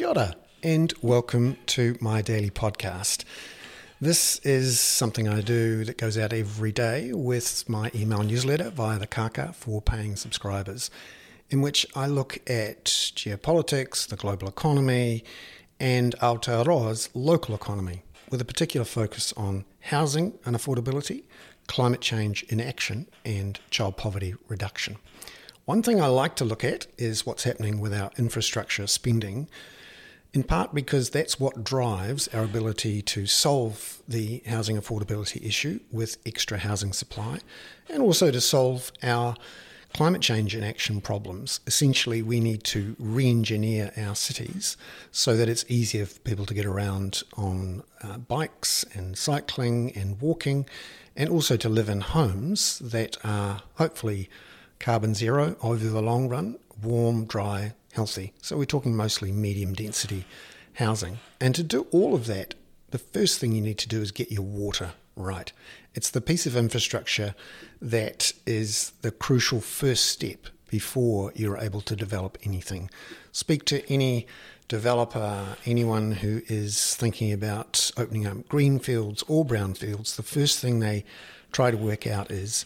Kia and welcome to my daily podcast. This is something I do that goes out every day with my email newsletter via the Kaka for paying subscribers, in which I look at geopolitics, the global economy, and Aotearoa's local economy, with a particular focus on housing and affordability, climate change in action, and child poverty reduction. One thing I like to look at is what's happening with our infrastructure spending in part because that's what drives our ability to solve the housing affordability issue with extra housing supply and also to solve our climate change and action problems. Essentially, we need to re engineer our cities so that it's easier for people to get around on uh, bikes and cycling and walking, and also to live in homes that are hopefully carbon zero over the long run, warm, dry, healthy. So we're talking mostly medium density housing. And to do all of that, the first thing you need to do is get your water right. It's the piece of infrastructure that is the crucial first step before you're able to develop anything. Speak to any developer, anyone who is thinking about opening up greenfields or brownfields, the first thing they try to work out is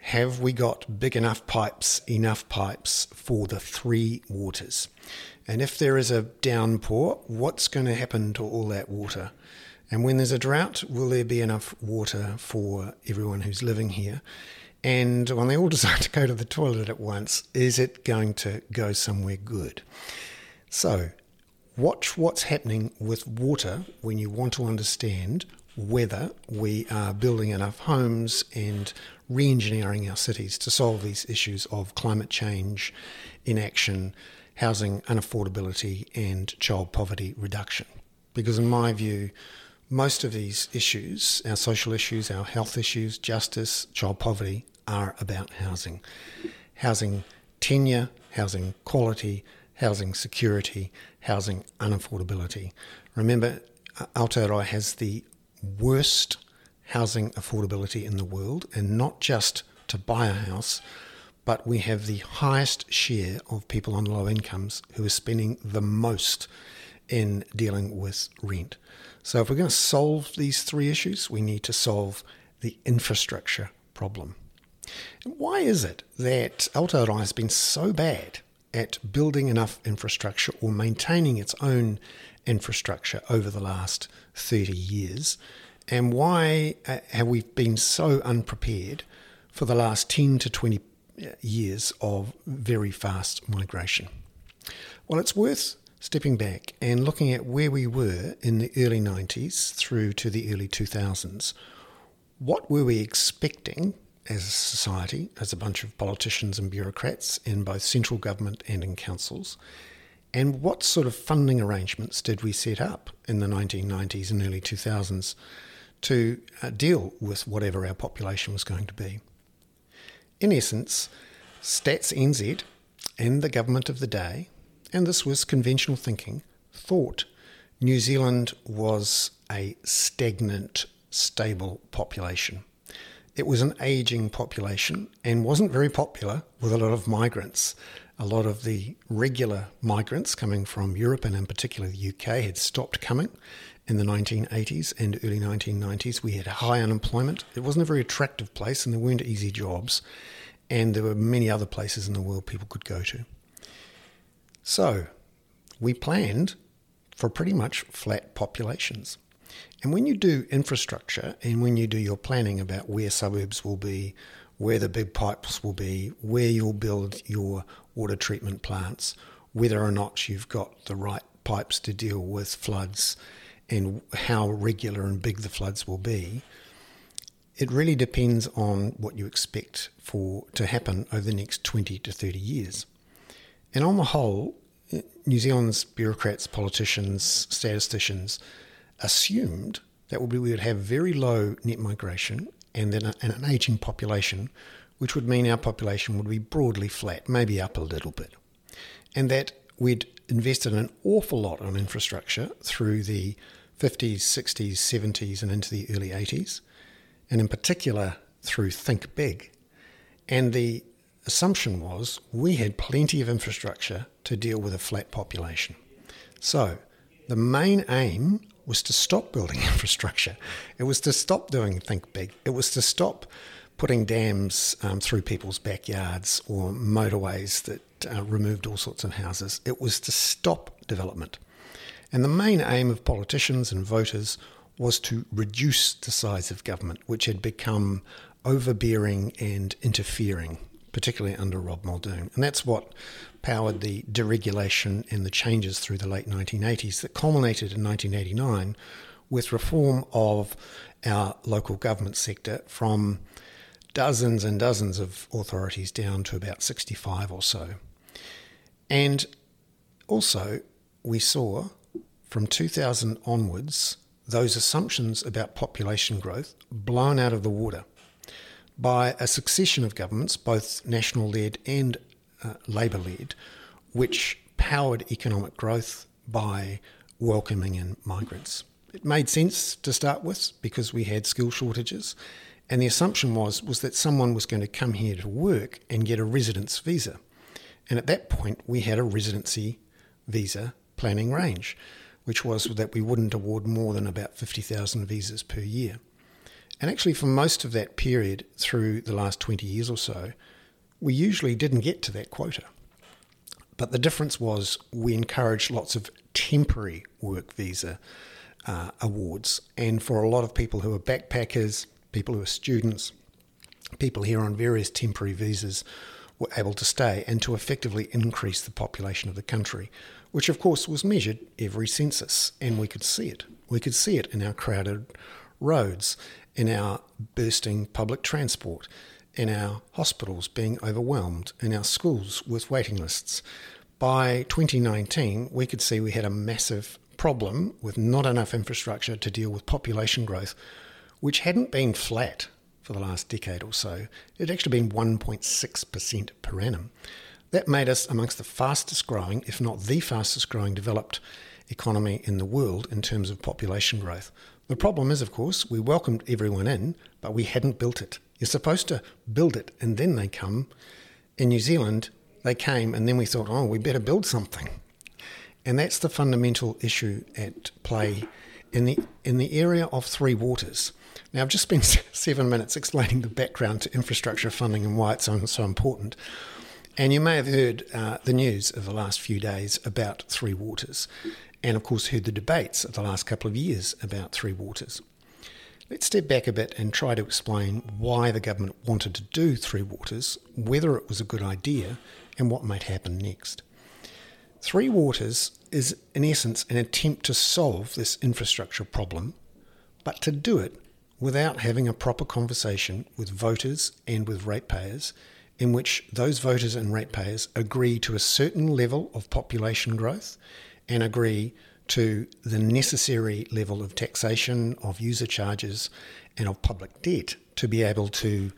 have we got big enough pipes, enough pipes for the three waters? And if there is a downpour, what's going to happen to all that water? And when there's a drought, will there be enough water for everyone who's living here? And when they all decide to go to the toilet at once, is it going to go somewhere good? So, watch what's happening with water when you want to understand whether we are building enough homes and re engineering our cities to solve these issues of climate change, inaction, housing unaffordability, and child poverty reduction. Because, in my view, most of these issues, our social issues, our health issues, justice, child poverty, are about housing. Housing tenure, housing quality, housing security, housing unaffordability. Remember, Aotearoa has the worst housing affordability in the world, and not just to buy a house, but we have the highest share of people on low incomes who are spending the most in dealing with rent. So, if we're going to solve these three issues, we need to solve the infrastructure problem. Why is it that Aotearoa has been so bad at building enough infrastructure or maintaining its own infrastructure over the last 30 years? And why uh, have we been so unprepared for the last 10 to 20 uh, years of very fast migration? Well, it's worth stepping back and looking at where we were in the early 90s through to the early 2000s. What were we expecting as a society, as a bunch of politicians and bureaucrats in both central government and in councils? And what sort of funding arrangements did we set up in the 1990s and early 2000s to uh, deal with whatever our population was going to be? In essence, Stats NZ and the government of the day, and this was conventional thinking, thought New Zealand was a stagnant, stable population. It was an aging population and wasn't very popular with a lot of migrants. A lot of the regular migrants coming from Europe and in particular the UK had stopped coming in the 1980s and early 1990s. We had high unemployment. It wasn't a very attractive place and there weren't easy jobs. And there were many other places in the world people could go to. So we planned for pretty much flat populations. And when you do infrastructure and when you do your planning about where suburbs will be, where the big pipes will be, where you'll build your water treatment plants, whether or not you've got the right pipes to deal with floods, and how regular and big the floods will be, it really depends on what you expect for to happen over the next 20 to 30 years. And on the whole, New Zealand's bureaucrats, politicians, statisticians assumed that we would have very low net migration and then an aging population, which would mean our population would be broadly flat, maybe up a little bit. And that we'd invested an awful lot on infrastructure through the 50s, 60s, 70s, and into the early 80s, and in particular through Think Big. And the assumption was we had plenty of infrastructure to deal with a flat population. So, the main aim was to stop building infrastructure. It was to stop doing think big. It was to stop putting dams um, through people's backyards or motorways that uh, removed all sorts of houses. It was to stop development. And the main aim of politicians and voters was to reduce the size of government, which had become overbearing and interfering, particularly under Rob Muldoon. And that's what powered the deregulation and the changes through the late 1980s that culminated in 1989 with reform of our local government sector from dozens and dozens of authorities down to about 65 or so. And also, we saw from 2000 onwards those assumptions about population growth blown out of the water by a succession of governments, both national led and uh, Labour led, which powered economic growth by welcoming in migrants. It made sense to start with because we had skill shortages, and the assumption was, was that someone was going to come here to work and get a residence visa. And at that point, we had a residency visa planning range, which was that we wouldn't award more than about 50,000 visas per year. And actually, for most of that period through the last 20 years or so, we usually didn't get to that quota. But the difference was we encouraged lots of temporary work visa uh, awards. And for a lot of people who are backpackers, people who are students, people here on various temporary visas were able to stay and to effectively increase the population of the country, which of course was measured every census. And we could see it. We could see it in our crowded roads, in our bursting public transport, in our hospitals being overwhelmed, in our schools with waiting lists. By 2019, we could see we had a massive problem with not enough infrastructure to deal with population growth, which hadn't been flat for the last decade or so. It had actually been 1.6% per annum. That made us amongst the fastest growing, if not the fastest growing, developed economy in the world in terms of population growth. The problem is, of course, we welcomed everyone in, but we hadn't built it. You're supposed to build it and then they come. In New Zealand, they came and then we thought, oh, we better build something. And that's the fundamental issue at play in the, in the area of three waters. Now, I've just spent seven minutes explaining the background to infrastructure funding and why it's so, so important. And you may have heard uh, the news of the last few days about Three Waters, and of course, heard the debates of the last couple of years about Three Waters. Let's step back a bit and try to explain why the government wanted to do Three Waters, whether it was a good idea, and what might happen next. Three Waters is, in essence, an attempt to solve this infrastructure problem, but to do it without having a proper conversation with voters and with ratepayers, in which those voters and ratepayers agree to a certain level of population growth and agree to the necessary level of taxation, of user charges, and of public debt to be able to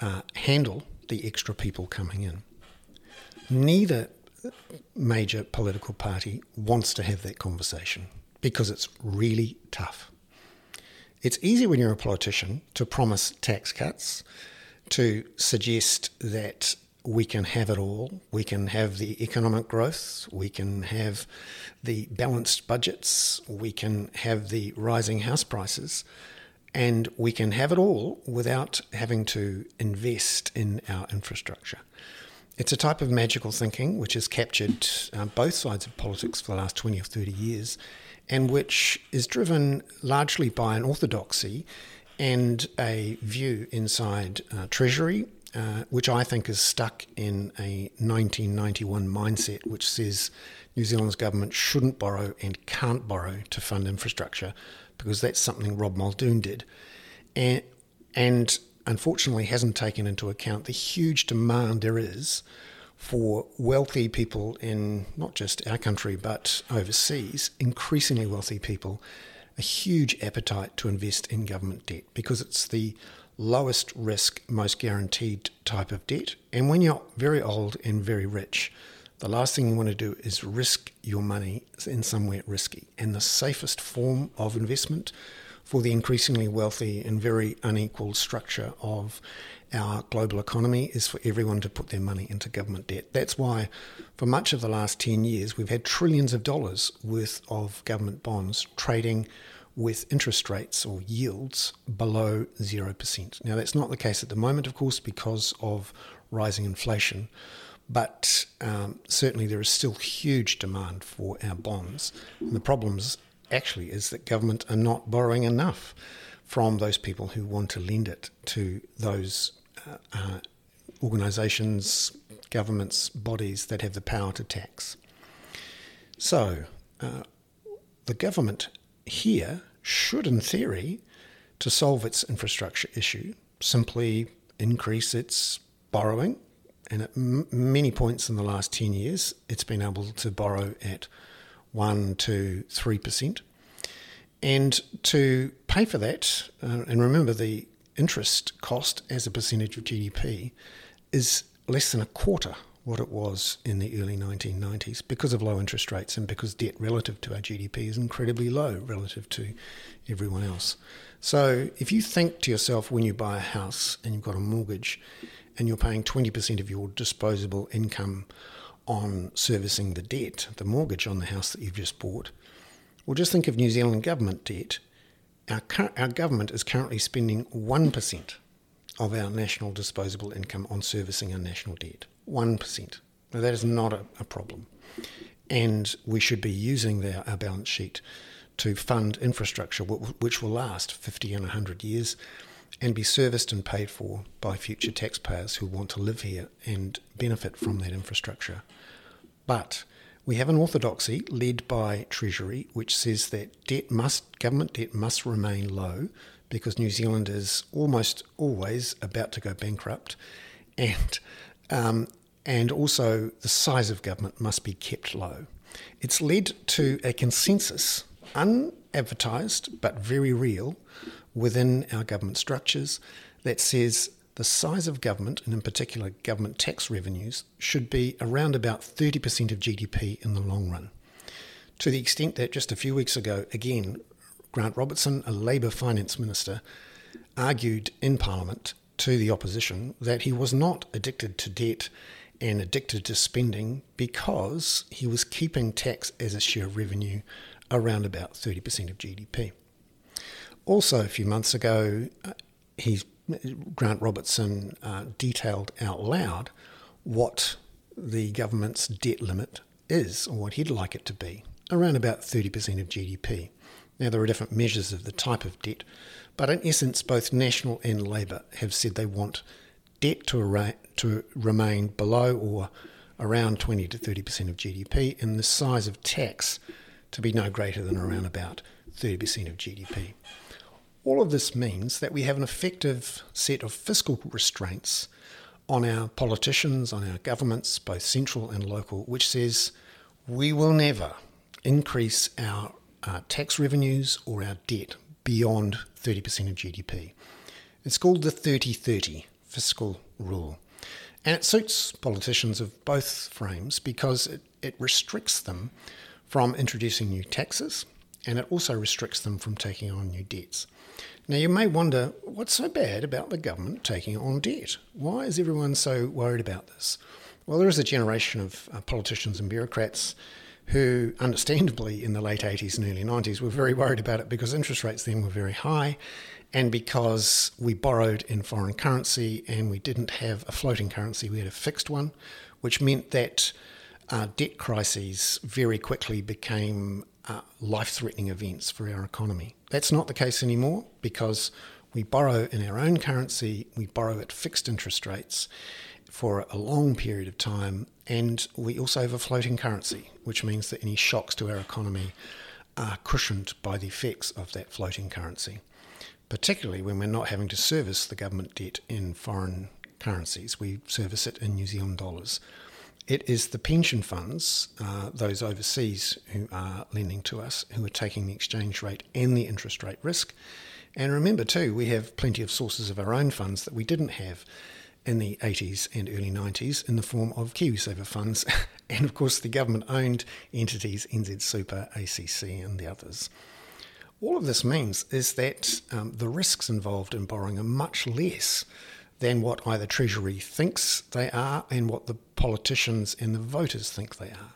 uh, handle the extra people coming in. Neither major political party wants to have that conversation because it's really tough. It's easy when you're a politician to promise tax cuts, to suggest that we can have it all. We can have the economic growth. We can have the balanced budgets. We can have the rising house prices. And we can have it all without having to invest in our infrastructure. It's a type of magical thinking which has captured uh, both sides of politics for the last 20 or 30 years and which is driven largely by an orthodoxy and a view inside uh, Treasury uh, which I think is stuck in a 1991 mindset, which says New Zealand's government shouldn't borrow and can't borrow to fund infrastructure because that's something Rob Muldoon did. And, and unfortunately hasn't taken into account the huge demand there is for wealthy people in not just our country but overseas, increasingly wealthy people, a huge appetite to invest in government debt because it's the lowest risk, most guaranteed type of debt. And when you're very old and very rich, the last thing you want to do is risk your money in somewhere risky. And the safest form of investment for the increasingly wealthy and very unequal structure of our global economy is for everyone to put their money into government debt. That's why, for much of the last 10 years, we've had trillions of dollars worth of government bonds trading with interest rates or yields below 0%. Now, that's not the case at the moment, of course, because of rising inflation, but um, certainly there is still huge demand for our bonds. And the problems actually is that government are not borrowing enough from those people who want to lend it to those uh, organisations, governments, bodies that have the power to tax. So, uh, the government here should, in theory, to solve its infrastructure issue, simply increase its borrowing. And at m- many points in the last 10 years, it's been able to borrow at 1 to 3%. And to pay for that, uh, and remember the interest cost as a percentage of GDP is less than a quarter what it was in the early 1990s because of low interest rates and because debt relative to our GDP is incredibly low relative to everyone else. So if you think to yourself when you buy a house and you've got a mortgage and you're paying 20% of your disposable income on servicing the debt, the mortgage on the house that you've just bought, well, just think of New Zealand government debt. Our, our government is currently spending 1% of our national disposable income on servicing our national debt. 1%. Now, that is not a, a problem. And we should be using the, our balance sheet to fund infrastructure which will last 50 and 100 years and be serviced and paid for by future taxpayers who want to live here and benefit from that infrastructure. But we have an orthodoxy led by Treasury which says that debt must government debt must remain low because New Zealand is almost always about to go bankrupt and um, and also the size of government must be kept low. It's led to a consensus, unadvertised but very real, within our government structures that says the size of government, and in particular government tax revenues, should be around about 30% of GDP in the long run. To the extent that just a few weeks ago, again, Grant Robertson, a Labour finance minister, argued in Parliament to the opposition that he was not addicted to debt and addicted to spending because he was keeping tax as a share of revenue around about 30% of GDP. Also, a few months ago, uh, he's, Grant Robertson uh, detailed out loud what the government's debt limit is, or what he'd like it to be, around about 30% of GDP. Now, there are different measures of the type of debt, but in essence, both National and Labour have said they want debt to, ara- to remain below or around 20 to 30% of GDP and the size of tax to be no greater than around about 30% of GDP. All of this means that we have an effective set of fiscal restraints on our politicians, on our governments, both central and local, which says we will never increase our uh, tax revenues or our debt beyond 30% of GDP. It's called the 30 30 fiscal rule. And it suits politicians of both frames because it, it restricts them from introducing new taxes and it also restricts them from taking on new debts. Now, you may wonder what's so bad about the government taking on debt? Why is everyone so worried about this? Well, there is a generation of uh, politicians and bureaucrats who, understandably, in the late 80s and early 90s, were very worried about it because interest rates then were very high and because we borrowed in foreign currency and we didn't have a floating currency, we had a fixed one, which meant that uh, debt crises very quickly became uh, life threatening events for our economy. That's not the case anymore because we borrow in our own currency, we borrow at fixed interest rates for a long period of time, and we also have a floating currency, which means that any shocks to our economy are cushioned by the effects of that floating currency, particularly when we're not having to service the government debt in foreign currencies. We service it in New Zealand dollars. It is the pension funds, uh, those overseas who are lending to us, who are taking the exchange rate and the interest rate risk. And remember, too, we have plenty of sources of our own funds that we didn't have in the 80s and early 90s in the form of KiwiSaver funds and, of course, the government owned entities NZ Super, ACC, and the others. all of this means is that um, the risks involved in borrowing are much less than what either Treasury thinks they are and what the politicians and the voters think they are.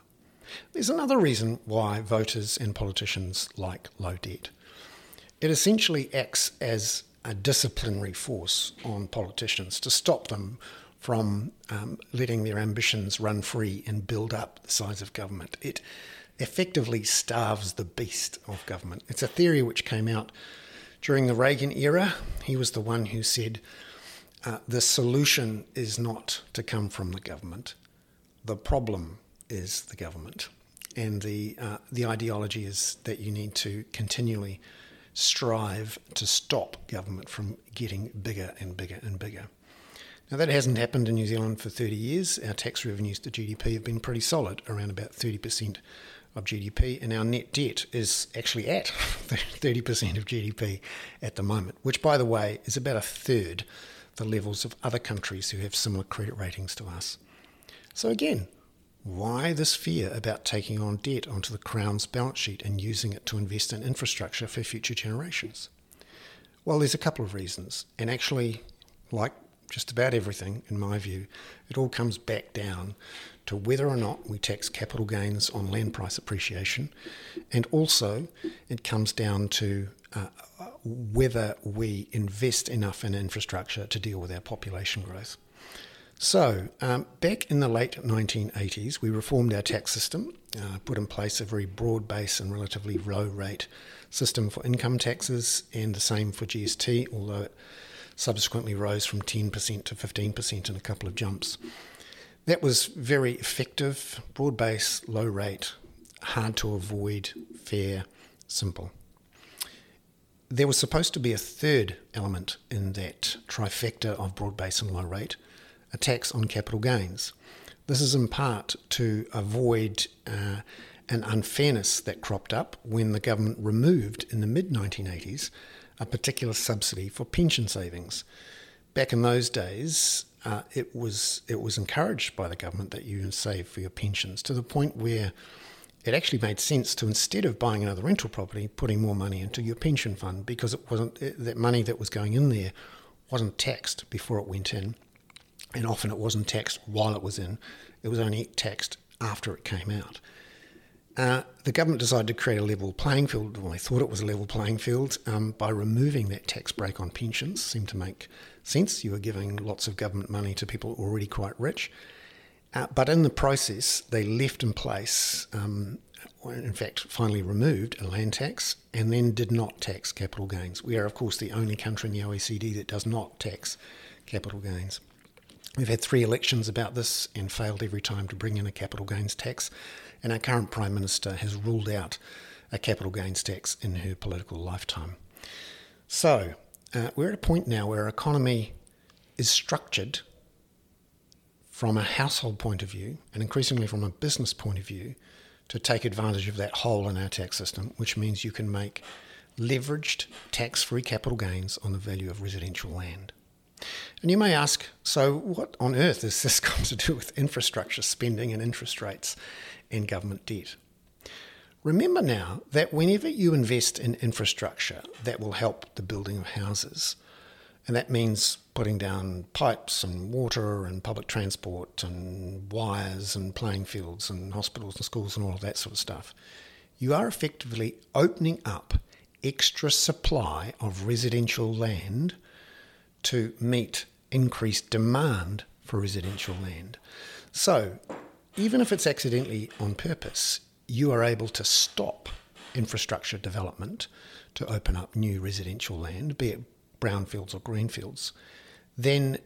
There's another reason why voters and politicians like low debt. It essentially acts as a disciplinary force on politicians to stop them from um, letting their ambitions run free and build up the size of government. It effectively starves the beast of government. It's a theory which came out during the Reagan era. He was the one who said uh, the solution is not to come from the government, the problem is the government. And the, uh, the ideology is that you need to continually strive to stop government from getting bigger and bigger and bigger. Now, that hasn't happened in New Zealand for 30 years. Our tax revenues to GDP have been pretty solid, around about 30% of GDP, and our net debt is actually at 30% of GDP at the moment, which, by the way, is about a third the levels of other countries who have similar credit ratings to us. So, again, why this fear about taking on debt onto the Crown's balance sheet and using it to invest in infrastructure for future generations? Well, there's a couple of reasons. And actually, like just about everything, in my view, it all comes back down to whether or not we tax capital gains on land price appreciation. And also, it comes down to uh, whether we invest enough in infrastructure to deal with our population growth. So, um, back in the late 1980s, we reformed our tax system, uh, put in place a very broad base and relatively low rate system for income taxes, and the same for GST, although it subsequently rose from 10% to 15% in a couple of jumps. That was very effective, broad base, low rate, hard to avoid, fair, simple. There was supposed to be a third element in that trifecta of broad base and low rate a tax on capital gains. This is in part to avoid uh, an unfairness that cropped up when the government removed in the mid 1980s a particular subsidy for pension savings. Back in those days, uh, it was it was encouraged by the government that you save for your pensions to the point where it actually made sense to instead of buying another rental property, putting more money into your pension fund because it wasn't it, that money that was going in there wasn't taxed before it went in, and often it wasn't taxed while it was in, it was only taxed after it came out. Uh, the government decided to create a level playing field, well, they thought it was a level playing field, um, by removing that tax break on pensions. Seemed to make sense. You were giving lots of government money to people already quite rich. Uh, but in the process, they left in place, um, in fact, finally removed a land tax and then did not tax capital gains. We are, of course, the only country in the OECD that does not tax capital gains. We've had three elections about this and failed every time to bring in a capital gains tax. And our current Prime Minister has ruled out a capital gains tax in her political lifetime. So uh, we're at a point now where our economy is structured from a household point of view and increasingly from a business point of view to take advantage of that hole in our tax system, which means you can make leveraged tax free capital gains on the value of residential land. And you may ask, so what on earth is this got to do with infrastructure spending and interest rates and government debt? Remember now that whenever you invest in infrastructure that will help the building of houses, and that means putting down pipes and water and public transport and wires and playing fields and hospitals and schools and all of that sort of stuff, you are effectively opening up extra supply of residential land to meet increased demand for residential land. So, even if it's accidentally on purpose, you are able to stop infrastructure development to open up new residential land, be it brownfields or greenfields. Then,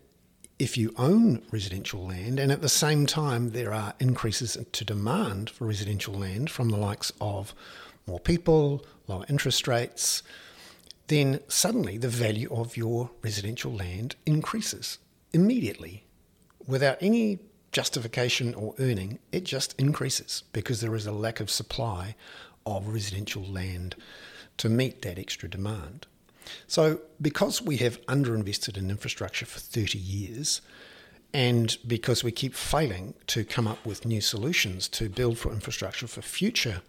if you own residential land and at the same time there are increases to demand for residential land from the likes of more people, lower interest rates, then suddenly the value of your residential land increases immediately without any justification or earning. It just increases because there is a lack of supply of residential land to meet that extra demand. So, because we have underinvested in infrastructure for 30 years, and because we keep failing to come up with new solutions to build for infrastructure for future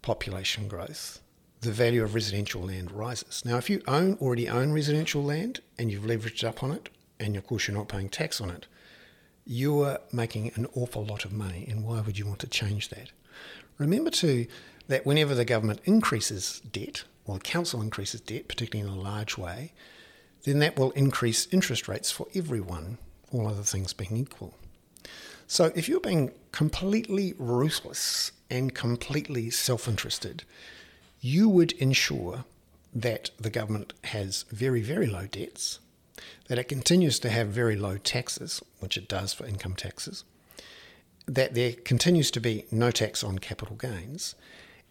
population growth, the value of residential land rises. Now, if you own already own residential land and you've leveraged up on it, and of course you're not paying tax on it, you're making an awful lot of money. And why would you want to change that? Remember too that whenever the government increases debt, or the council increases debt, particularly in a large way, then that will increase interest rates for everyone, all other things being equal. So if you're being completely ruthless and completely self interested, you would ensure that the government has very, very low debts, that it continues to have very low taxes, which it does for income taxes, that there continues to be no tax on capital gains,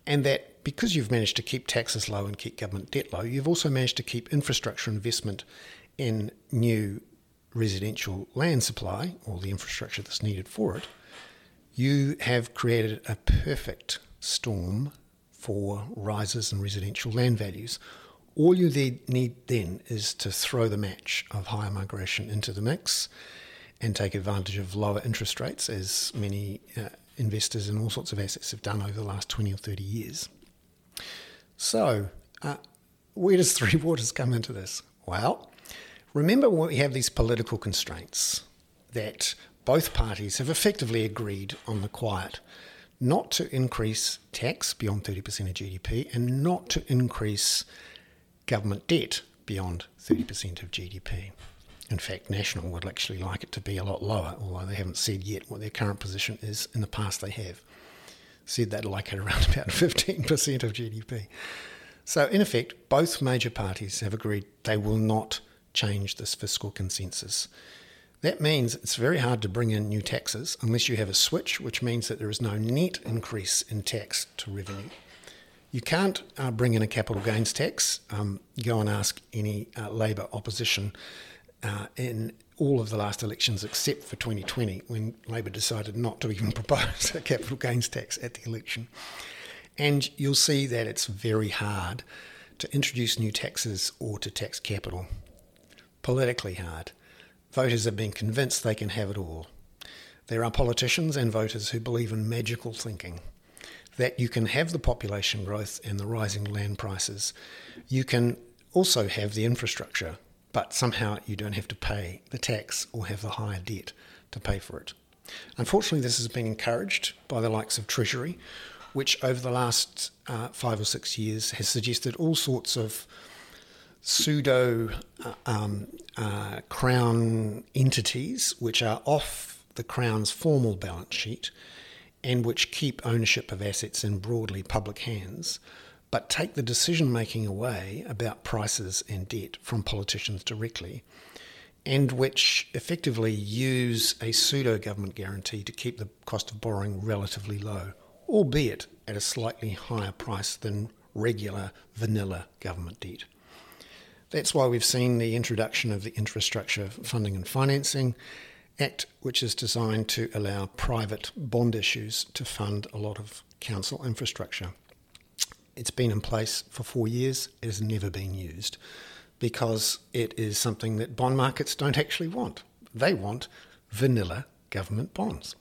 and that because you've managed to keep taxes low and keep government debt low, you've also managed to keep infrastructure investment in new residential land supply, or the infrastructure that's needed for it, you have created a perfect storm for rises in residential land values. All you need then is to throw the match of higher migration into the mix and take advantage of lower interest rates, as many uh, investors in all sorts of assets have done over the last 20 or 30 years. So, uh, where does Three Waters come into this? Well, remember we have these political constraints that both parties have effectively agreed on the quiet not to increase tax beyond 30% of GDP and not to increase government debt beyond 30% of GDP. In fact, National would actually like it to be a lot lower, although they haven't said yet what their current position is. In the past, they have said they'd like it around about 15% of GDP. So, in effect, both major parties have agreed they will not change this fiscal consensus. That means it's very hard to bring in new taxes unless you have a switch, which means that there is no net increase in tax to revenue. You can't uh, bring in a capital gains tax. Um, go and ask any uh, Labour opposition uh, in all of the last elections except for 2020, when Labour decided not to even propose a capital gains tax at the election. And you'll see that it's very hard to introduce new taxes or to tax capital. Politically hard voters have been convinced they can have it all. There are politicians and voters who believe in magical thinking that you can have the population growth and the rising land prices. You can also have the infrastructure, but somehow you don't have to pay the tax or have the higher debt to pay for it. Unfortunately, this has been encouraged by the likes of Treasury, which over the last uh, five or six years has suggested all sorts of pseudo uh, um, uh, crown entities which are off the crown's formal balance sheet and which keep ownership of assets in broadly public hands, but take the decision making away about prices and debt from politicians directly, and which effectively use a pseudo government guarantee to keep the cost of borrowing relatively low, albeit at a slightly higher price than regular vanilla government debt. That's why we've seen the introduction of the Infrastructure Funding and Financing Act, which is designed to allow private bond issues to fund a lot of council infrastructure. It's been in place for four years, it has never been used because it is something that bond markets don't actually want. They want vanilla government bonds.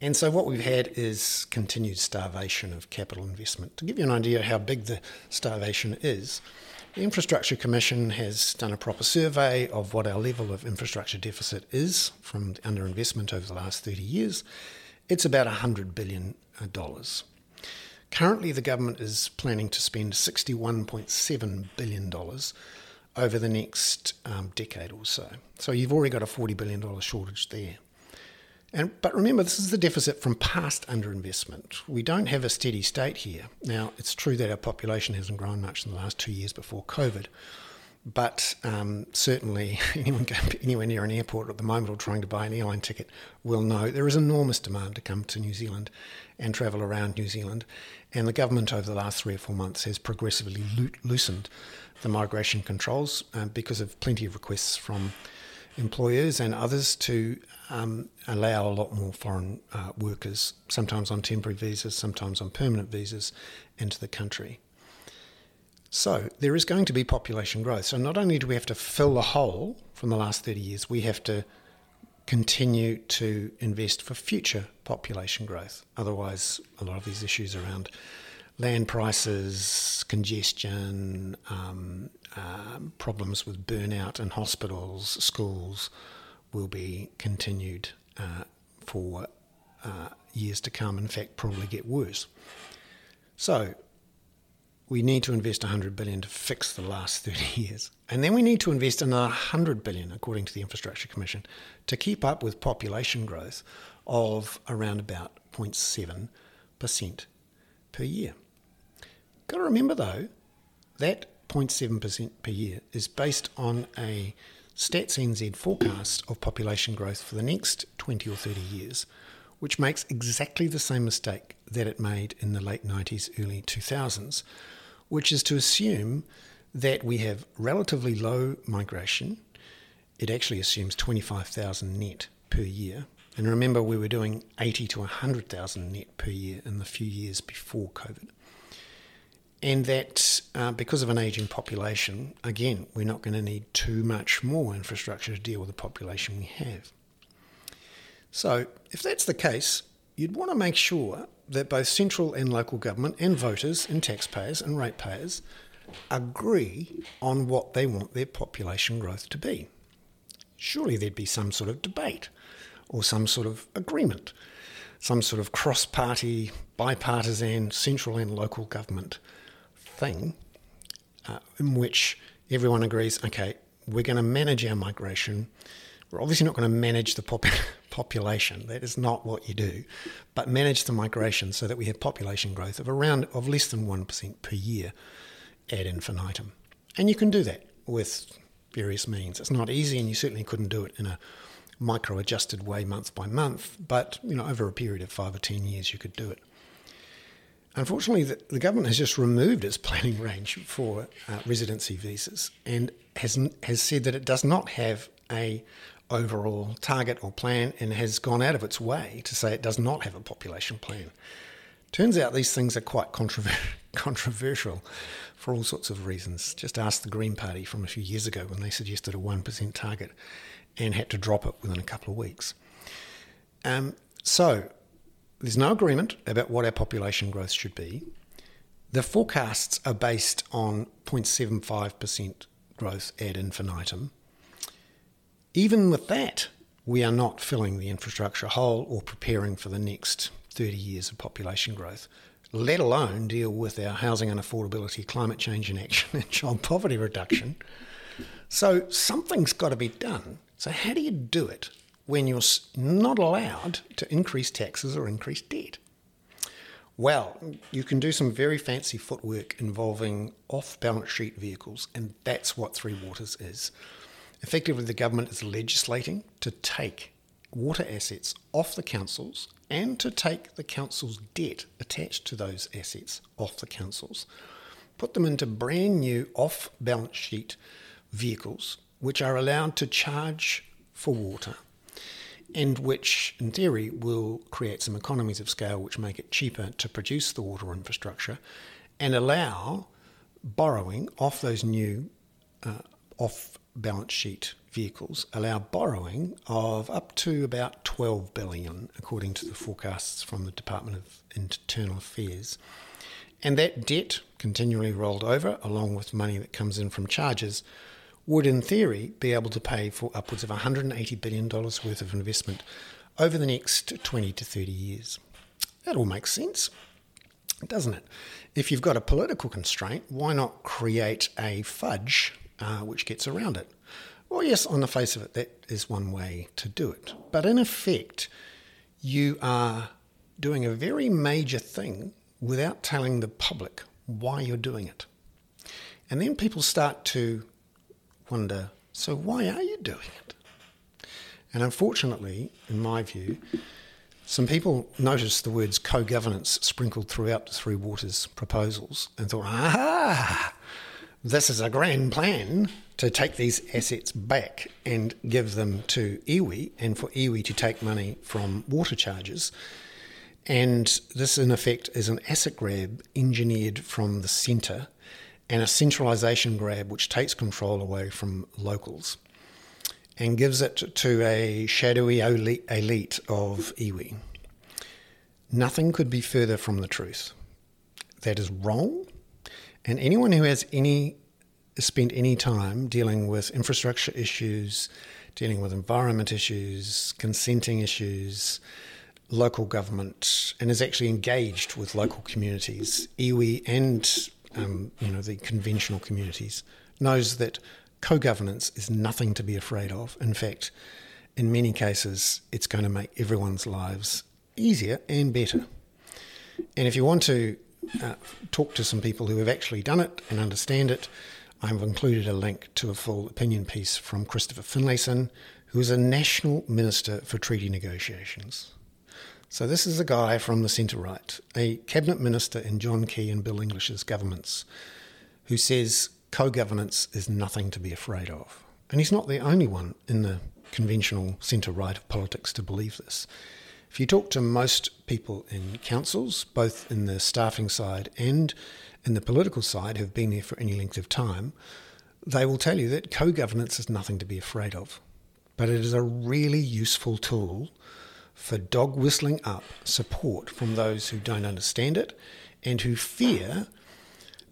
And so what we've had is continued starvation of capital investment. To give you an idea how big the starvation is, the Infrastructure Commission has done a proper survey of what our level of infrastructure deficit is from underinvestment over the last 30 years. It's about $100 billion. Currently, the government is planning to spend $61.7 billion over the next um, decade or so. So you've already got a $40 billion shortage there. And, but remember, this is the deficit from past underinvestment. We don't have a steady state here. Now, it's true that our population hasn't grown much in the last two years before COVID, but um, certainly anyone going anywhere near an airport at the moment or trying to buy an airline ticket will know there is enormous demand to come to New Zealand and travel around New Zealand. And the government over the last three or four months has progressively lo- loosened the migration controls uh, because of plenty of requests from employers and others to um, allow a lot more foreign uh, workers, sometimes on temporary visas, sometimes on permanent visas, into the country. So there is going to be population growth. So not only do we have to fill the hole from the last 30 years, we have to continue to invest for future population growth. Otherwise, a lot of these issues around land prices, congestion, um, uh, problems with burnout in hospitals, schools will be continued uh, for uh, years to come. In fact, probably get worse. So we need to invest 100 billion to fix the last 30 years. And then we need to invest another 100 billion, according to the Infrastructure Commission, to keep up with population growth of around about 0.7% per year. Got to remember though, that 0.7% per year is based on a Stats NZ forecast of population growth for the next 20 or 30 years, which makes exactly the same mistake that it made in the late 90s, early 2000s, which is to assume that we have relatively low migration. It actually assumes 25,000 net per year. And remember, we were doing 80 to 100,000 net per year in the few years before COVID. And that uh, because of an aging population, again, we're not going to need too much more infrastructure to deal with the population we have. So, if that's the case, you'd want to make sure that both central and local government and voters and taxpayers and ratepayers agree on what they want their population growth to be. Surely there'd be some sort of debate or some sort of agreement, some sort of cross party, bipartisan, central and local government thing uh, in which everyone agrees okay, we're going to manage our migration. We're obviously not going to manage the pop- population. That is not what you do, but manage the migration so that we have population growth of around of less than one percent per year ad infinitum. And you can do that with various means. It's not easy, and you certainly couldn't do it in a micro-adjusted way month by month. But you know, over a period of five or ten years, you could do it. Unfortunately, the, the government has just removed its planning range for uh, residency visas and has has said that it does not have a overall target or plan and has gone out of its way to say it does not have a population plan. Turns out these things are quite controversial for all sorts of reasons. Just ask the Green Party from a few years ago when they suggested a 1% target and had to drop it within a couple of weeks. Um, so there's no agreement about what our population growth should be. The forecasts are based on 0.75% growth ad infinitum. Even with that, we are not filling the infrastructure hole or preparing for the next 30 years of population growth, let alone deal with our housing and affordability, climate change inaction, and child poverty reduction. So something's got to be done. So, how do you do it when you're not allowed to increase taxes or increase debt? Well, you can do some very fancy footwork involving off balance sheet vehicles, and that's what Three Waters is. Effectively, the government is legislating to take water assets off the councils and to take the council's debt attached to those assets off the councils, put them into brand new off balance sheet vehicles which are allowed to charge for water and which, in theory, will create some economies of scale which make it cheaper to produce the water infrastructure and allow borrowing off those new uh, off balance sheet vehicles, allow borrowing of up to about 12 billion, according to the forecasts from the Department of Internal Affairs. And that debt, continually rolled over, along with money that comes in from charges, would, in theory, be able to pay for upwards of $180 billion worth of investment over the next 20 to 30 years. That all makes sense, doesn't it? If you've got a political constraint, why not create a fudge uh, which gets around it? Well, yes, on the face of it, that is one way to do it. But in effect, you are doing a very major thing without telling the public why you're doing it. And then people start to wonder so, why are you doing it? And unfortunately, in my view, some people noticed the words co governance sprinkled throughout the Three Waters proposals and thought, aha, this is a grand plan to take these assets back and give them to iwi and for iwi to take money from water charges. And this, in effect, is an asset grab engineered from the centre and a centralisation grab which takes control away from locals and gives it to a shadowy elite of iwi. Nothing could be further from the truth. That is wrong, And anyone who has any spent any time dealing with infrastructure issues, dealing with environment issues, consenting issues, local government, and is actually engaged with local communities, iwi and um, you know the conventional communities, knows that co-governance is nothing to be afraid of. In fact, in many cases, it's going to make everyone's lives easier and better. And if you want to uh, talk to some people who have actually done it and understand it, I've included a link to a full opinion piece from Christopher Finlayson, who is a national minister for treaty negotiations. So, this is a guy from the centre right, a cabinet minister in John Key and Bill English's governments, who says co governance is nothing to be afraid of. And he's not the only one in the conventional centre right of politics to believe this. If you talk to most people in councils, both in the staffing side and in the political side who've been there for any length of time, they will tell you that co governance is nothing to be afraid of. But it is a really useful tool for dog whistling up support from those who don't understand it and who fear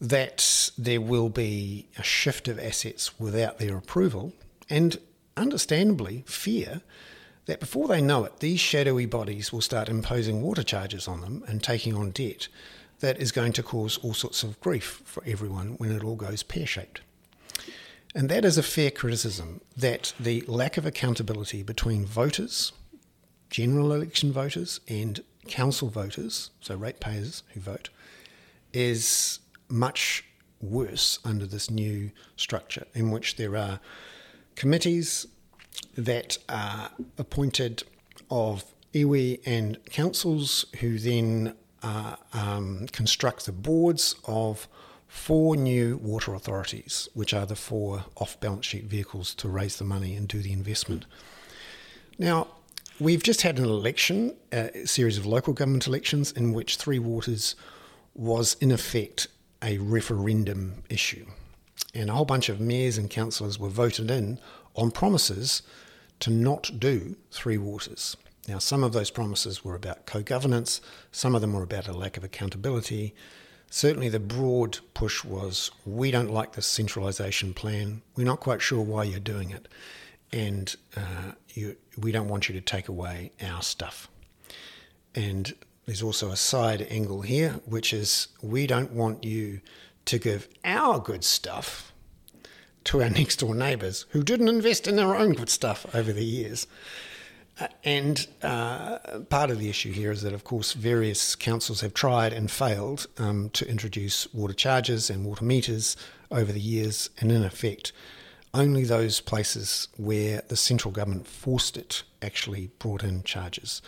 that there will be a shift of assets without their approval, and understandably fear that before they know it, these shadowy bodies will start imposing water charges on them and taking on debt that is going to cause all sorts of grief for everyone when it all goes pear shaped. And that is a fair criticism that the lack of accountability between voters, general election voters, and council voters, so ratepayers who vote, is much worse under this new structure in which there are committees that are appointed of iwi and councils who then uh, um, construct the boards of four new water authorities, which are the four off balance sheet vehicles to raise the money and do the investment. Now, we've just had an election, a series of local government elections, in which Three Waters was in effect a referendum issue. And a whole bunch of mayors and councillors were voted in on promises to not do Three Waters. Now, some of those promises were about co governance, some of them were about a lack of accountability. Certainly, the broad push was we don't like this centralisation plan, we're not quite sure why you're doing it, and uh, you, we don't want you to take away our stuff. And there's also a side angle here, which is we don't want you to give our good stuff to our next door neighbours who didn't invest in their own good stuff over the years. Uh, and uh, part of the issue here is that, of course, various councils have tried and failed um, to introduce water charges and water meters over the years, and in effect, only those places where the central government forced it actually brought in charges.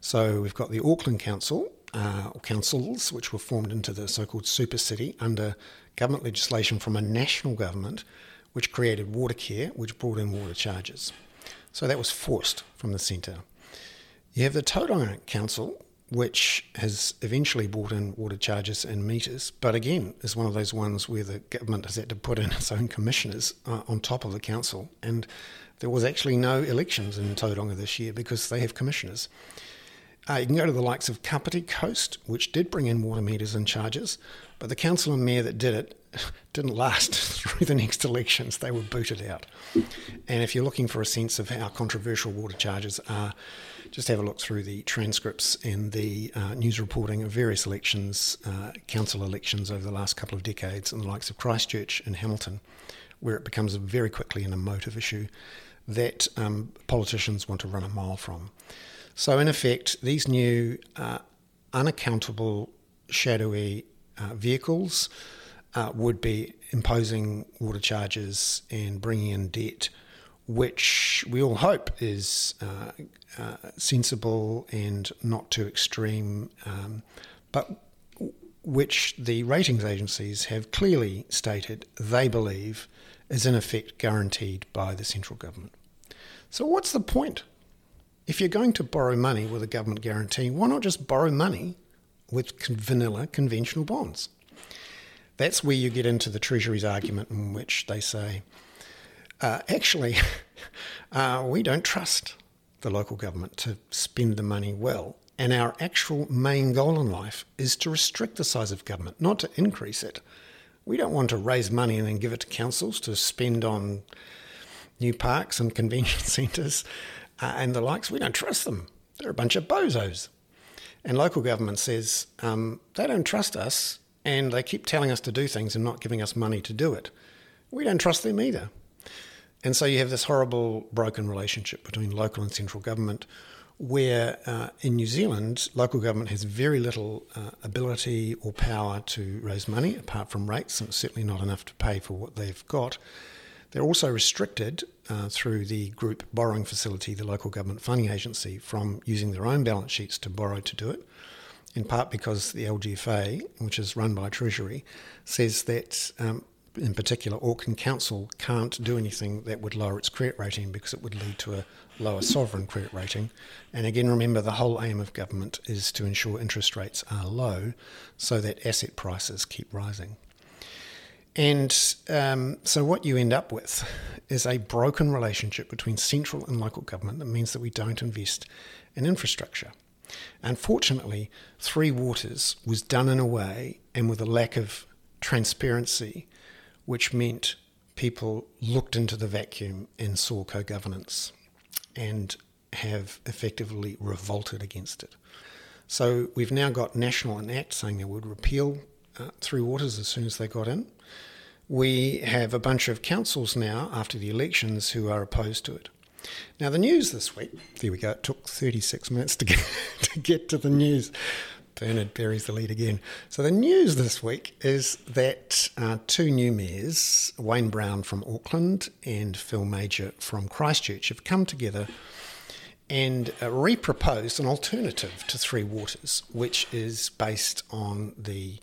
So we've got the Auckland Council, uh, or councils, which were formed into the so called super city under government legislation from a national government, which created Watercare, which brought in water charges. So that was forced from the centre. You have the Tauranga Council, which has eventually brought in water charges and meters, but again is one of those ones where the government has had to put in its own commissioners uh, on top of the council. And there was actually no elections in Tauranga this year because they have commissioners. Uh, you can go to the likes of Kapiti Coast, which did bring in water meters and charges, but the council and mayor that did it didn't last through the next elections. They were booted out. And if you're looking for a sense of how controversial water charges are, just have a look through the transcripts and the uh, news reporting of various elections, uh, council elections over the last couple of decades, and the likes of Christchurch and Hamilton, where it becomes very quickly an emotive issue that um, politicians want to run a mile from. So, in effect, these new uh, unaccountable, shadowy uh, vehicles uh, would be imposing water charges and bringing in debt, which we all hope is uh, uh, sensible and not too extreme, um, but which the ratings agencies have clearly stated they believe is in effect guaranteed by the central government. So, what's the point if you're going to borrow money with a government guarantee, why not just borrow money with vanilla conventional bonds? That's where you get into the Treasury's argument in which they say, uh, actually, uh, we don't trust the local government to spend the money well. And our actual main goal in life is to restrict the size of government, not to increase it. We don't want to raise money and then give it to councils to spend on new parks and convention centres uh, and the likes. We don't trust them. They're a bunch of bozos. And local government says um, they don't trust us and they keep telling us to do things and not giving us money to do it. We don't trust them either. And so you have this horrible broken relationship between local and central government, where uh, in New Zealand, local government has very little uh, ability or power to raise money apart from rates, and it's certainly not enough to pay for what they've got. They're also restricted uh, through the group borrowing facility, the local government funding agency, from using their own balance sheets to borrow to do it, in part because the LGFA, which is run by Treasury, says that um, in particular, Auckland Council can't do anything that would lower its credit rating because it would lead to a lower sovereign credit rating. And again, remember the whole aim of government is to ensure interest rates are low so that asset prices keep rising. And um, so, what you end up with is a broken relationship between central and local government that means that we don't invest in infrastructure. Unfortunately, Three Waters was done in a way and with a lack of transparency which meant people looked into the vacuum and saw co governance and have effectively revolted against it. So we've now got National an Act saying they would repeal uh, Three Waters as soon as they got in. We have a bunch of councils now after the elections who are opposed to it. Now, the news this week, there we go, it took 36 minutes to get, to, get to the news. Bernard buries the lead again. So the news this week is that uh, two new mayors, Wayne Brown from Auckland and Phil Mauger from Christchurch, have come together and uh, re-proposed an alternative to Three Waters, which is based on the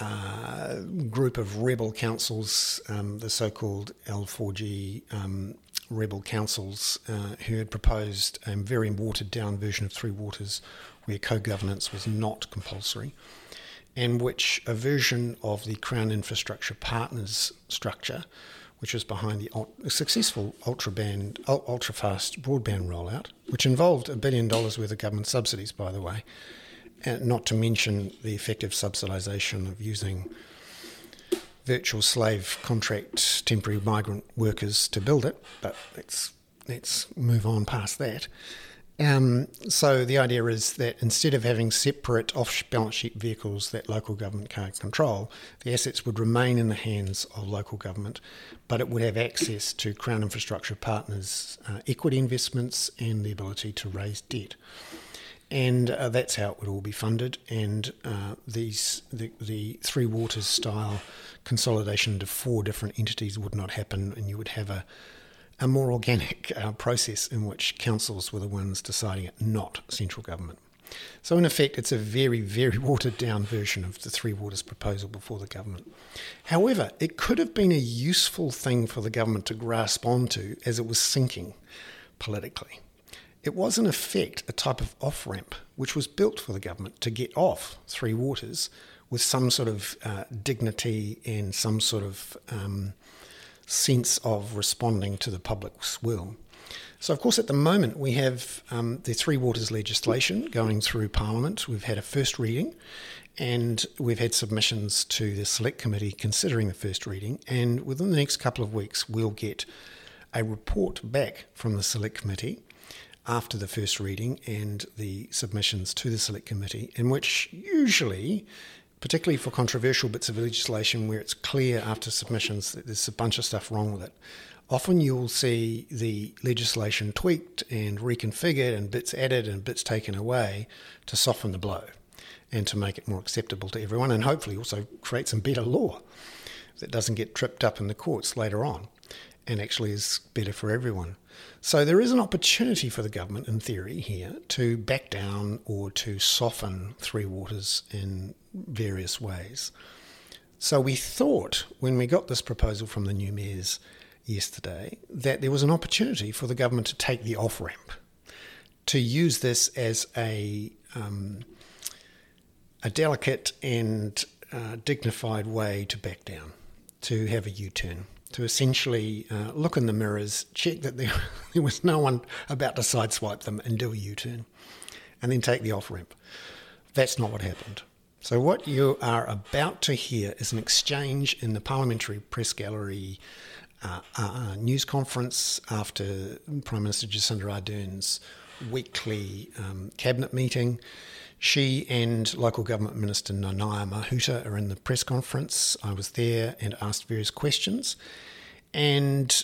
uh, group of rebel councils, um, the so-called L4G um, rebel councils, uh, who had proposed a very watered-down version of Three Waters where co governance was not compulsory, and which a version of the Crown Infrastructure Partners structure, which was behind the successful ultra band, ultra fast broadband rollout, which involved a billion dollars worth of government subsidies, by the way, and not to mention the effective subsidisation of using virtual slave contract temporary migrant workers to build it. But let's let's move on past that. Um, so the idea is that instead of having separate off-balance sheet vehicles that local government can't control, the assets would remain in the hands of local government, but it would have access to Crown Infrastructure Partners' uh, equity investments and the ability to raise debt. And uh, that's how it would all be funded. And uh, these the, the Three Waters style consolidation into four different entities would not happen, and you would have a a more organic uh, process in which councils were the ones deciding it, not central government. So, in effect, it's a very, very watered down version of the Three Waters proposal before the government. However, it could have been a useful thing for the government to grasp onto as it was sinking politically. It was, in effect, a type of off ramp which was built for the government to get off Three Waters with some sort of uh, dignity and some sort of um, sense of responding to the public's will. So, of course, at the moment we have um, the Three Waters legislation going through Parliament. We've had a first reading and we've had submissions to the Select Committee considering the first reading. And within the next couple of weeks, we'll get a report back from the Select Committee after the first reading and the submissions to the Select Committee, in which usually particularly for controversial bits of legislation where it's clear after submissions that there's a bunch of stuff wrong with it. Often you'll see the legislation tweaked and reconfigured and bits added and bits taken away to soften the blow and to make it more acceptable to everyone and hopefully also create some better law that doesn't get tripped up in the courts later on and actually is better for everyone. So there is an opportunity for the government, in theory, here to back down or to soften Three Waters in various ways. So we thought when we got this proposal from the new mayors yesterday that there was an opportunity for the government to take the off ramp, to use this as a um, a delicate and uh, dignified way to back down, to have a U turn to essentially uh, look in the mirrors, check that there, there was no one about to sideswipe them and do a U turn, and then take the off ramp. That's not what happened. So, what you are about to hear is an exchange in the Parliamentary Press Gallery uh, uh, news conference after Prime Minister Jacinda Ardern's weekly um, cabinet meeting. She and local government minister Nanaia Mahuta are in the press conference. I was there and asked various questions. And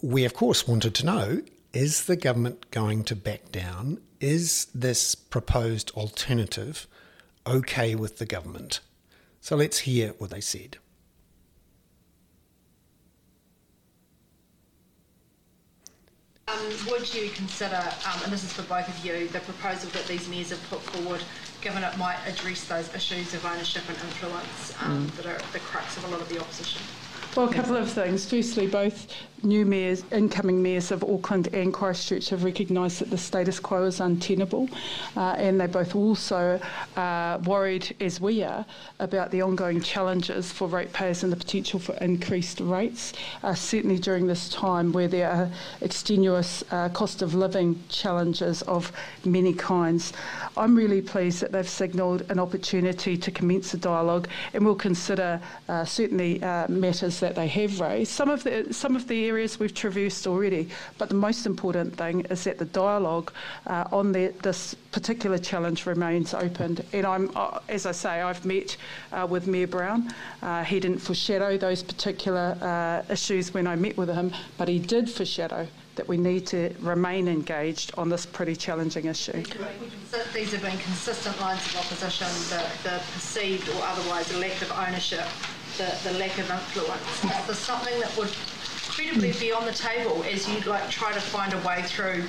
we, of course, wanted to know is the government going to back down? Is this proposed alternative okay with the government? So let's hear what they said. Um, would you consider, um, and this is for both of you, the proposal that these mayors have put forward, given it might address those issues of ownership and influence um, mm. that are the crux of a lot of the opposition? Well, a couple of things. Firstly, both new mayors, incoming mayors of Auckland and Christchurch have recognised that the status quo is untenable, uh, and they both also are worried, as we are, about the ongoing challenges for ratepayers and the potential for increased rates, uh, certainly during this time where there are extenuous uh, cost of living challenges of many kinds. I'm really pleased that they've signalled an opportunity to commence a dialogue, and we'll consider uh, certainly uh, matters that they have raised. Some of the some of the areas we've traversed already, but the most important thing is that the dialogue uh, on the, this particular challenge remains open. And I'm, uh, as I say, I've met uh, with Mayor Brown. Uh, he didn't foreshadow those particular uh, issues when I met with him, but he did foreshadow that we need to remain engaged on this pretty challenging issue. These have been consistent lines of opposition, the, the perceived or otherwise lack of ownership the, the lack of influence. Is there something that would credibly beyond the table as you like try to find a way through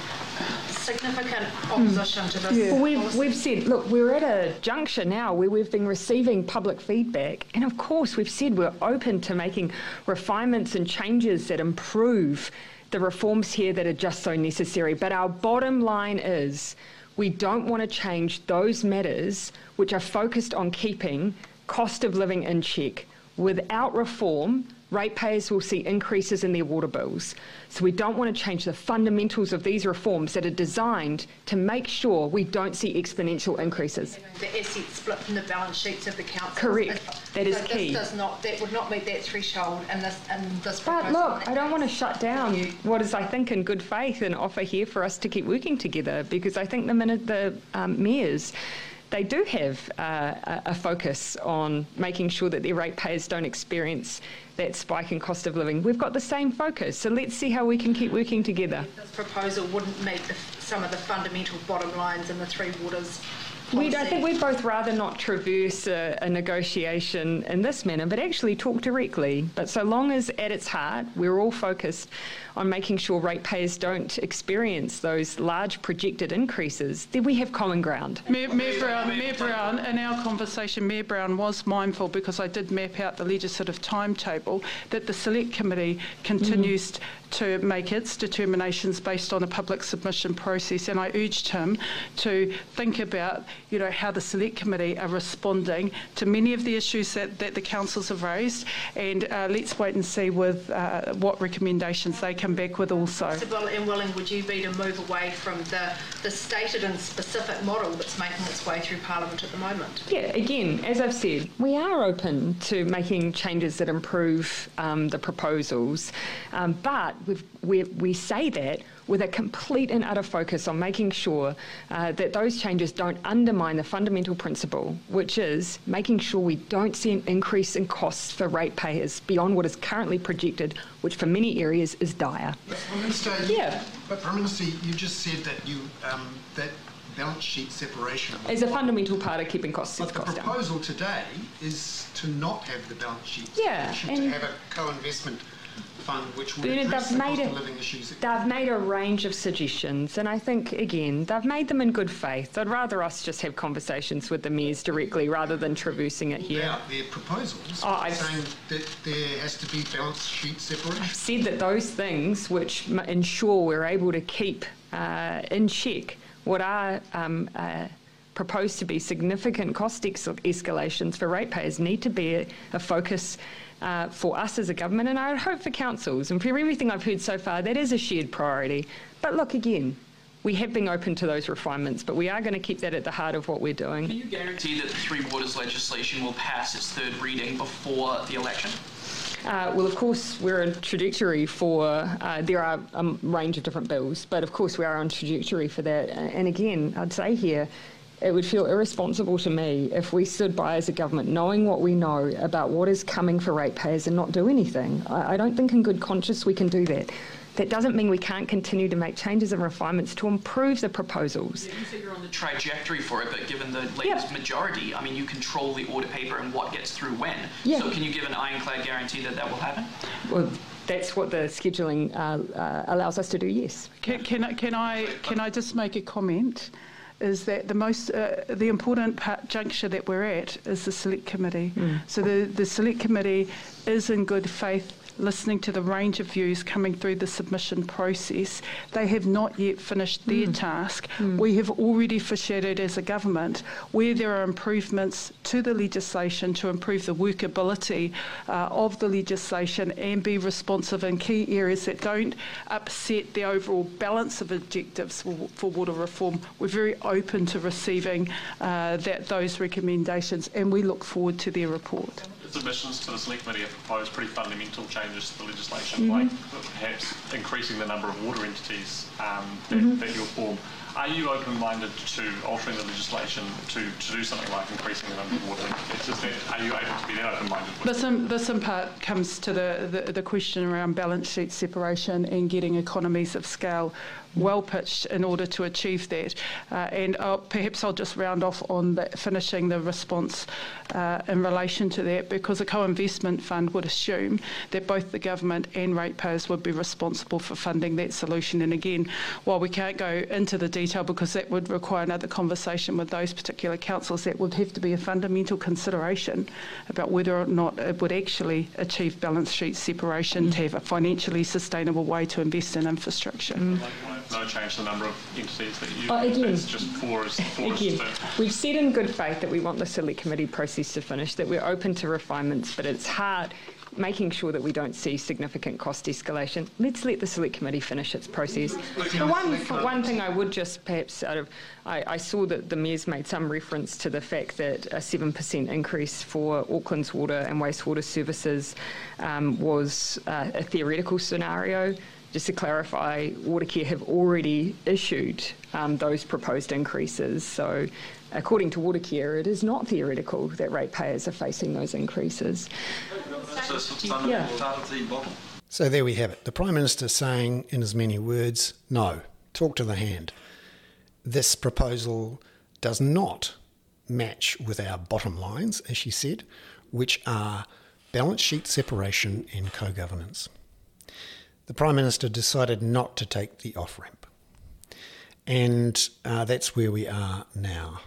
significant opposition mm. to this? Yeah. Well, we've, we've said, look, we're at a juncture now where we've been receiving public feedback, and of course, we've said we're open to making refinements and changes that improve the reforms here that are just so necessary. But our bottom line is we don't want to change those matters which are focused on keeping cost of living in check Without reform, ratepayers will see increases in their water bills. So we don't want to change the fundamentals of these reforms that are designed to make sure we don't see exponential increases. The assets split from the balance sheets of the council. Correct. That is so key. This does not, that would not meet that threshold in this, in this But look, I don't want to shut down what is, I think, in good faith an offer here for us to keep working together because I think the minute the um, mayors they do have uh, a focus on making sure that their ratepayers don't experience that spike in cost of living. We've got the same focus, so let's see how we can keep working together. This proposal wouldn't meet the, some of the fundamental bottom lines in the Three Waters we, I think we'd both rather not traverse a, a, negotiation in this manner, but actually talk directly. But so long as at its heart we're all focused on making sure ratepayers don't experience those large projected increases, then we have common ground. Mayor, Mayor Brown, Mayor Brown, in our conversation, Mayor Brown was mindful because I did map out the legislative timetable that the Select Committee continues mm to make its determinations based on a public submission process. And I urged him to think about, you know, how the select committee are responding to many of the issues that, that the councils have raised. And uh, let's wait and see with uh, what recommendations they come back with also. And willing would you be to move away from the, the stated and specific model that's making its way through Parliament at the moment? Yeah, again, as I've said, we are open to making changes that improve um, the proposals, um, but we we say that with a complete and utter focus on making sure uh, that those changes don't undermine the fundamental principle, which is making sure we don't see an increase in costs for ratepayers beyond what is currently projected, which for many areas is dire. But Prime Minister, yeah. But Prime Minister, you just said that you um, that balance sheet separation is a fundamental part of keeping costs, but the proposal down. today is to not have the balance sheet yeah, to have a co-investment fund which would Bernard, address the cost a, of living issues. They've made a range of suggestions, and I think, again, they've made them in good faith. I'd rather us just have conversations with the mayors directly rather than traversing it here. About their proposals, oh, I've saying that there has to be balance sheet separation. I've said that those things which ensure we're able to keep uh, in check what are um, uh, proposed to be significant cost ex- escalations for ratepayers need to be a, a focus uh, for us as a government, and I would hope for councils. And for everything I've heard so far, that is a shared priority. But look, again, we have been open to those refinements, but we are going to keep that at the heart of what we're doing. Can you guarantee that the Three Waters legislation will pass its third reading before the election? Uh, well, of course, we're on trajectory for. Uh, there are a range of different bills, but of course, we are on trajectory for that. And again, I'd say here, it would feel irresponsible to me if we stood by as a government knowing what we know about what is coming for ratepayers and not do anything. I, I don't think, in good conscience, we can do that. That doesn't mean we can't continue to make changes and refinements to improve the proposals. You think you're on the trajectory for it, but given the Labour's Yeah. majority, I mean, you control the order paper and what gets through when. Yeah. So can you give an ironclad guarantee that that will happen? Well, that's what the scheduling uh, uh, allows us to do, yes. Can, can, I, can, I, can I just make a comment? Is that the most uh, the important part, juncture that we're at is the select committee. So the, the select committee is in good faith listening to the range of views coming through the submission process. They have not yet finished their task. We have already foreshadowed as a government where there are improvements to the legislation to improve the workability uh, of the legislation and be responsive in key areas that don't upset the overall balance of objectives for, for water reform. We're very open to receiving uh, that those recommendations and we look forward to their report. Submissions to the select committee have proposed pretty fundamental changes to the legislation, like perhaps increasing the number of water entities um, that, that you'll form. Are you open-minded to altering the legislation to, to do something like increasing the number of water? Are you able to be that open-minded This in, this in part comes to the, the, the question around balance sheet separation and getting economies of scale well pitched in order to achieve that. Uh, and uh, perhaps I'll just round off on the, finishing the response uh, in relation to that because a co-investment fund would assume that both the government and ratepayers would be responsible for funding that solution. And again, while we can't go into the detail because that would require another conversation with those particular councils, that would have to be a fundamental consideration about whether or not it would actually achieve balance sheet separation to have a financially sustainable way to invest in infrastructure. no change to the number of entities that you, Uh, again- it's just four is, four Again, the, we've said in good faith that we want the select committee process to finish, that we're open to refinements, but it's hard making sure that we don't see significant cost escalation. Let's let the select committee finish its process. The one, one thing I would just perhaps out of, I, I saw that the mayor's made some reference to the fact that a 7% increase for Auckland's water and wastewater services um, was uh, a theoretical scenario. Just to clarify, Watercare have already issued um, those proposed increases. So, according to Watercare, it is not theoretical that ratepayers are facing those increases. Yeah. So there we have it. The Prime Minister saying in as many words, no, talk to the hand. This proposal does not match with our bottom lines, as she said, which are balance sheet separation and co governance. The Prime Minister decided not to take the off ramp. And uh, that's where we are now.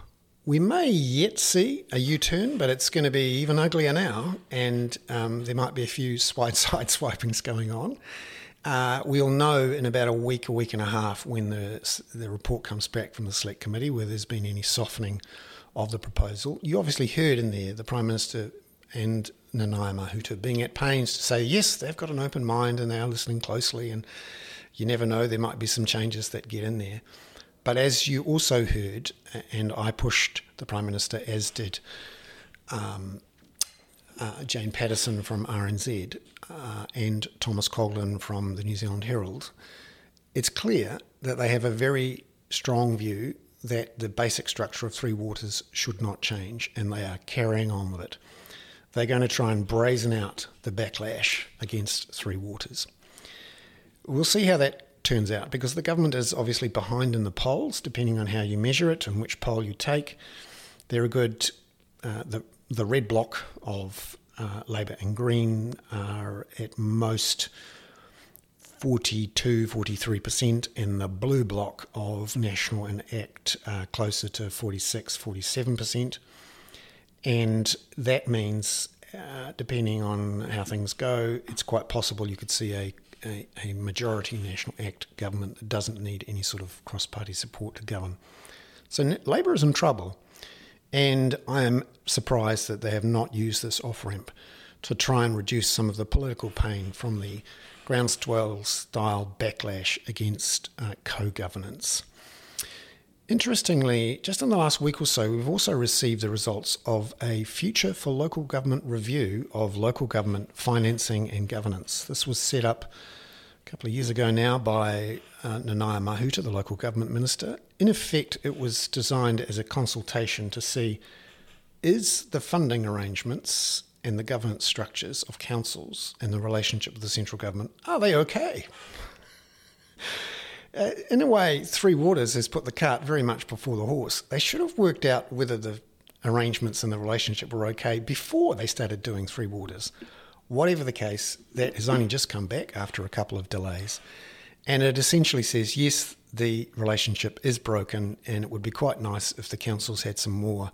We may yet see a U turn, but it's going to be even uglier now, and um, there might be a few side swipings going on. Uh, we'll know in about a week, a week and a half, when the, the report comes back from the Select Committee, whether there's been any softening of the proposal. You obviously heard in there the Prime Minister and Nanaia Mahuta being at pains to say, yes, they've got an open mind and they are listening closely, and you never know, there might be some changes that get in there. But as you also heard, and I pushed the Prime Minister, as did um, uh, Jane Patterson from RNZ uh, and Thomas Coughlan from the New Zealand Herald, it's clear that they have a very strong view that the basic structure of Three Waters should not change, and they are carrying on with it. They're going to try and brazen out the backlash against Three Waters. We'll see how that turns out because the government is obviously behind in the polls, depending on how you measure it and which poll you take. They're a good, uh, the, the red block of uh, Labour and Green are at most 42, 43%, and the blue block of National and ACT are closer to 46, 47%. And that means, uh, depending on how things go, it's quite possible you could see a, a, a majority National ACT government that doesn't need any sort of cross party support to govern. So Labour is in trouble. And I am surprised that they have not used this off ramp to try and reduce some of the political pain from the groundswell style backlash against uh, co governance. Interestingly, just in the last week or so, we've also received the results of a Future for Local Government review of local government financing and governance. This was set up a couple of years ago now by uh, Nanaia Mahuta, the local government minister. In effect, it was designed as a consultation to see is the funding arrangements and the governance structures of councils and the relationship with the central government, are they okay? Uh, in a way, Three Waters has put the cart very much before the horse. They should have worked out whether the arrangements and the relationship were okay before they started doing Three Waters. Whatever the case, that has only just come back after a couple of delays. And it essentially says yes, the relationship is broken, and it would be quite nice if the councils had some more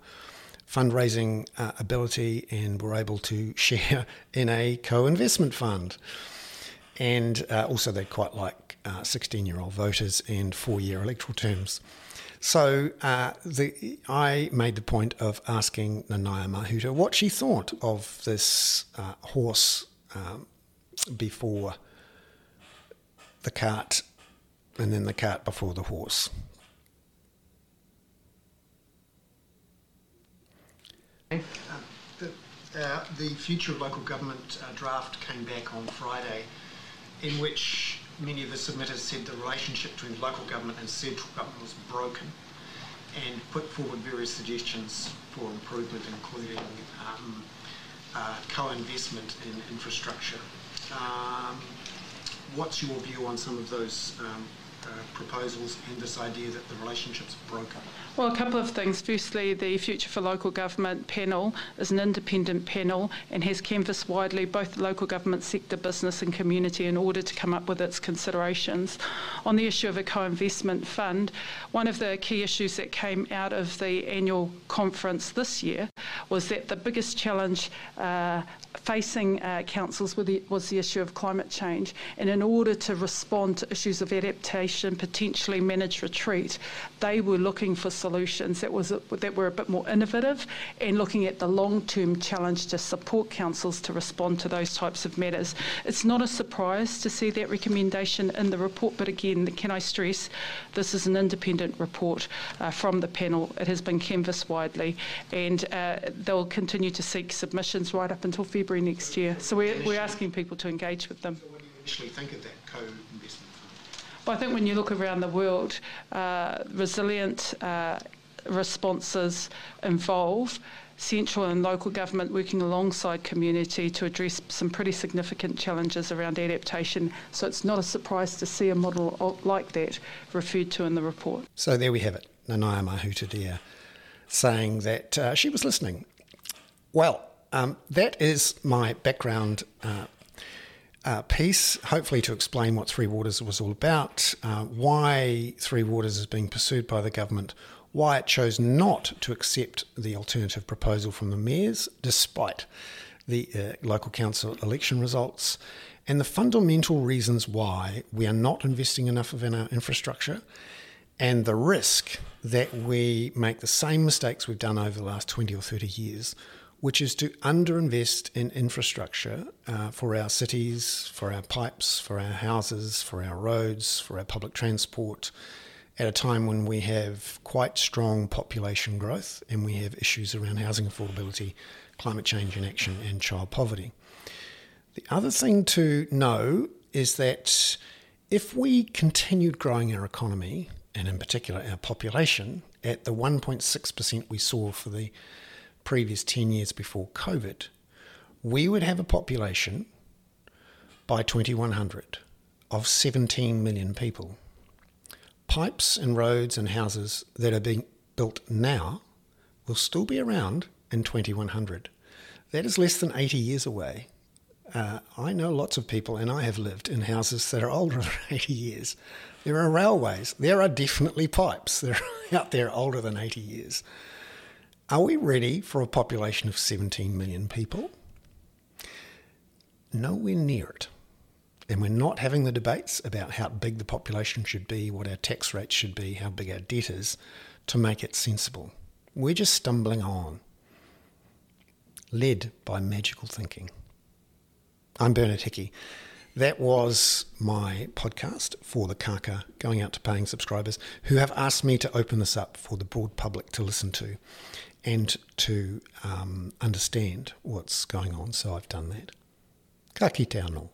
fundraising uh, ability and were able to share in a co investment fund. And uh, also, they'd quite like 16 uh, year old voters and four year electoral terms. So uh, the, I made the point of asking Nanaia Mahuta what she thought of this uh, horse um, before the cart and then the cart before the horse. Uh, the, the, Future of Local Government uh, draft came back on Friday, in which many of the submitters said the relationship between local government and central government was broken and put forward various suggestions for improvement, including um, uh, co-investment in infrastructure. Um, what's your view on some of those um, proposals and this idea that the relationship's broken? Well, a couple of things. Firstly, the Future for Local Government panel is an independent panel and has canvassed widely both the local government sector, business, and community in order to come up with its considerations. On the issue of a co investment fund, one of the key issues that came out of the annual conference this year was that the biggest challenge uh, facing uh, councils the, was the issue of climate change. And in order to respond to issues of adaptation, potentially manage retreat, they were looking for solutions that, was, that were a bit more innovative and looking at the long term challenge to support councils to respond to those types of matters. It's not a surprise to see that recommendation in the report, but again, can I stress this is an independent report uh, from the panel. It has been canvassed widely and uh, they'll continue to seek submissions right up until February next year. So we're, we're asking people to engage with them. So you initially think of that fund? Well, I think when you look around the world, uh, resilient uh, responses involve central and local government working alongside community to address some pretty significant challenges around adaptation. So it's not a surprise to see a model like that referred to in the report. So there we have it, Nanaia Mahuta saying that uh, she was listening. Well, um, that is my background uh, uh, piece, hopefully to explain what Three Waters was all about, uh, why Three Waters is being pursued by the government, why it chose not to accept the alternative proposal from the mayors, despite the uh, local council election results, and the fundamental reasons why we are not investing enough in our infrastructure and the risk that we make the same mistakes we've done over the last 20 or 30 years which is to underinvest in infrastructure uh, for our cities, for our pipes, for our houses, for our roads, for our public transport, at a time when we have quite strong population growth and we have issues around housing affordability, climate change inaction, and child poverty. The other thing to know is that if we continued growing our economy, and in particular our population, at the 1.6% we saw for the previous 10 years before COVID, we would have a population by 2100 of 17 million people. Pipes and roads and houses that are being built now will still be around in 2100. That is less than 80 years away. Uh, I know lots of people, and I have lived in houses that are older than 80 years. There are railways. There are definitely pipes. They're out there older than 80 years. Are we ready for a population of 17 million people? Nowhere near it. And we're not having the debates about how big the population should be, what our tax rates should be, how big our debt is to make it sensible. We're just stumbling on, led by magical thinking. I'm Bernard Hickey. that was my podcast for the Kaka going out to paying subscribers who have asked me to open this up for the broad public to listen to and to um, understand what's going on. So I've done that. Ka kite anō.